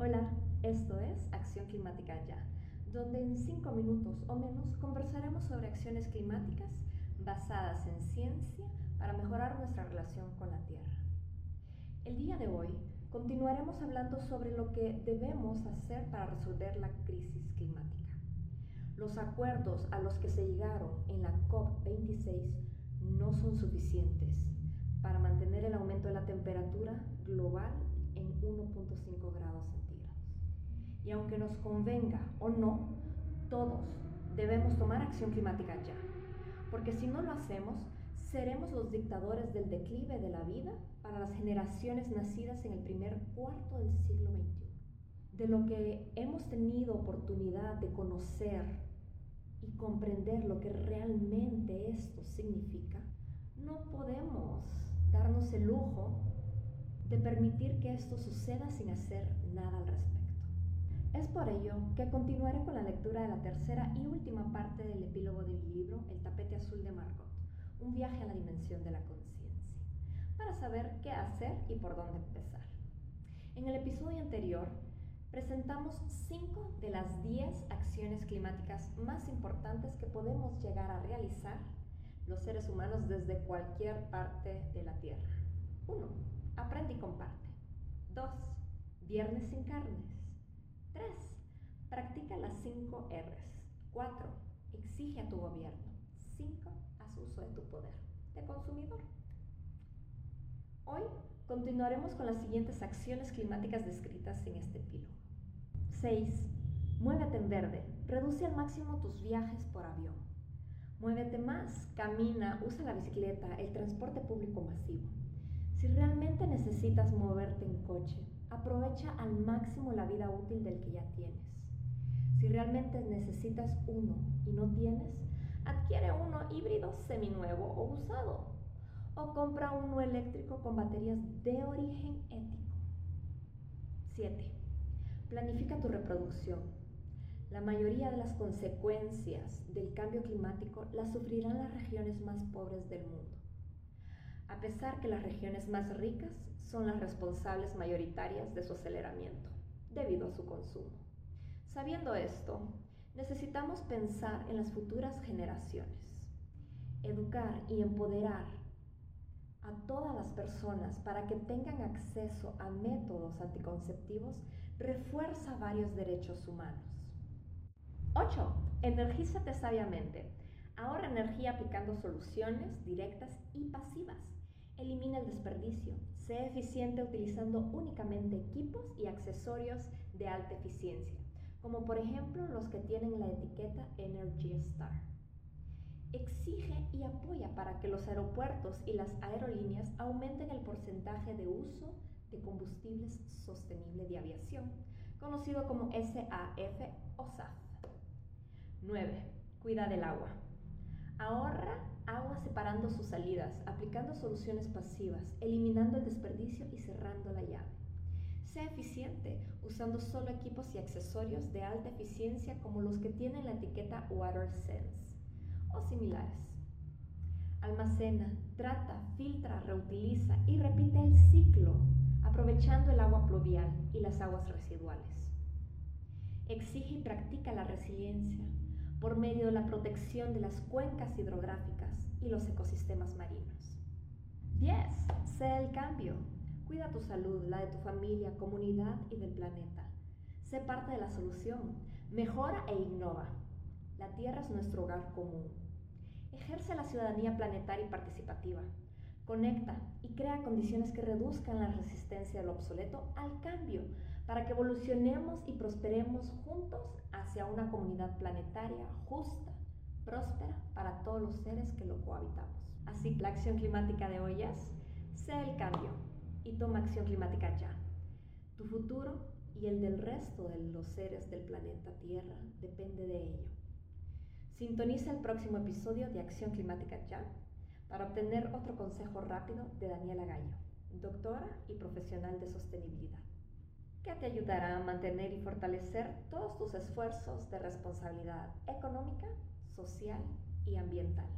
Hola, esto es Acción Climática Ya, donde en cinco minutos o menos conversaremos sobre acciones climáticas basadas en ciencia para mejorar nuestra relación con la Tierra. El día de hoy continuaremos hablando sobre lo que debemos hacer para resolver la crisis climática. Los acuerdos a los que se llegaron en la COP26 no son suficientes para mantener el aumento de la temperatura global en 1.5 grados centígrados. Y aunque nos convenga o no, todos debemos tomar acción climática ya, porque si no lo hacemos, seremos los dictadores del declive de la vida para las generaciones nacidas en el primer cuarto del siglo XXI. De lo que hemos tenido oportunidad de conocer y comprender lo que realmente esto significa, no podemos darnos el lujo de permitir que esto suceda sin hacer nada al respecto. Es por ello que continuaré con la lectura de la tercera y última parte del epílogo de mi libro El tapete azul de Margot, un viaje a la dimensión de la conciencia, para saber qué hacer y por dónde empezar. En el episodio anterior presentamos cinco de las 10 acciones climáticas más importantes que podemos llegar a realizar los seres humanos desde cualquier parte de la Tierra. 1. Aprende y comparte. 2. Viernes sin carnes. 3. Practica las 5 R's. 4. Exige a tu gobierno. 5. Haz uso de tu poder de consumidor. Hoy continuaremos con las siguientes acciones climáticas descritas en este epílogo. 6. Muévete en verde. Reduce al máximo tus viajes por avión. Muévete más, camina, usa la bicicleta, el transporte público masivo. Si realmente necesitas moverte en coche, aprovecha al máximo la vida útil del que ya tienes. Si realmente necesitas uno y no tienes, adquiere uno híbrido seminuevo o usado. O compra uno eléctrico con baterías de origen ético. 7. Planifica tu reproducción. La mayoría de las consecuencias del cambio climático las sufrirán las regiones más pobres del mundo a pesar que las regiones más ricas son las responsables mayoritarias de su aceleramiento, debido a su consumo. Sabiendo esto, necesitamos pensar en las futuras generaciones, educar y empoderar a todas las personas para que tengan acceso a métodos anticonceptivos refuerza varios derechos humanos. 8. Energízate sabiamente. Ahorra energía aplicando soluciones directas y pasivas Elimina el desperdicio. Sé eficiente utilizando únicamente equipos y accesorios de alta eficiencia, como por ejemplo los que tienen la etiqueta Energy Star. Exige y apoya para que los aeropuertos y las aerolíneas aumenten el porcentaje de uso de combustibles sostenible de aviación, conocido como SAF o SAF. 9. Cuida del agua. Ahorra agua separando sus salidas, aplicando soluciones pasivas, eliminando el desperdicio y cerrando la llave. Sea eficiente usando solo equipos y accesorios de alta eficiencia como los que tienen la etiqueta WaterSense o similares. Almacena, trata, filtra, reutiliza y repite el ciclo, aprovechando el agua pluvial y las aguas residuales. Exige y practica la resiliencia, por medio de la protección de las cuencas hidrográficas y los ecosistemas marinos. 10. Sé el cambio. Cuida tu salud, la de tu familia, comunidad y del planeta. Sé parte de la solución. Mejora e innova. La Tierra es nuestro hogar común. Ejerce la ciudadanía planetaria y participativa. Conecta y crea condiciones que reduzcan la resistencia al obsoleto al cambio para que evolucionemos y prosperemos juntos hacia una comunidad planetaria justa, próspera para todos los seres que lo cohabitamos. Así la acción climática de hoy es, sé el cambio y toma acción climática ya. Tu futuro y el del resto de los seres del planeta Tierra depende de ello. Sintoniza el próximo episodio de Acción Climática Ya para obtener otro consejo rápido de Daniela Gallo, doctora y profesional de sostenibilidad, que te ayudará a mantener y fortalecer todos tus esfuerzos de responsabilidad económica, social y ambiental.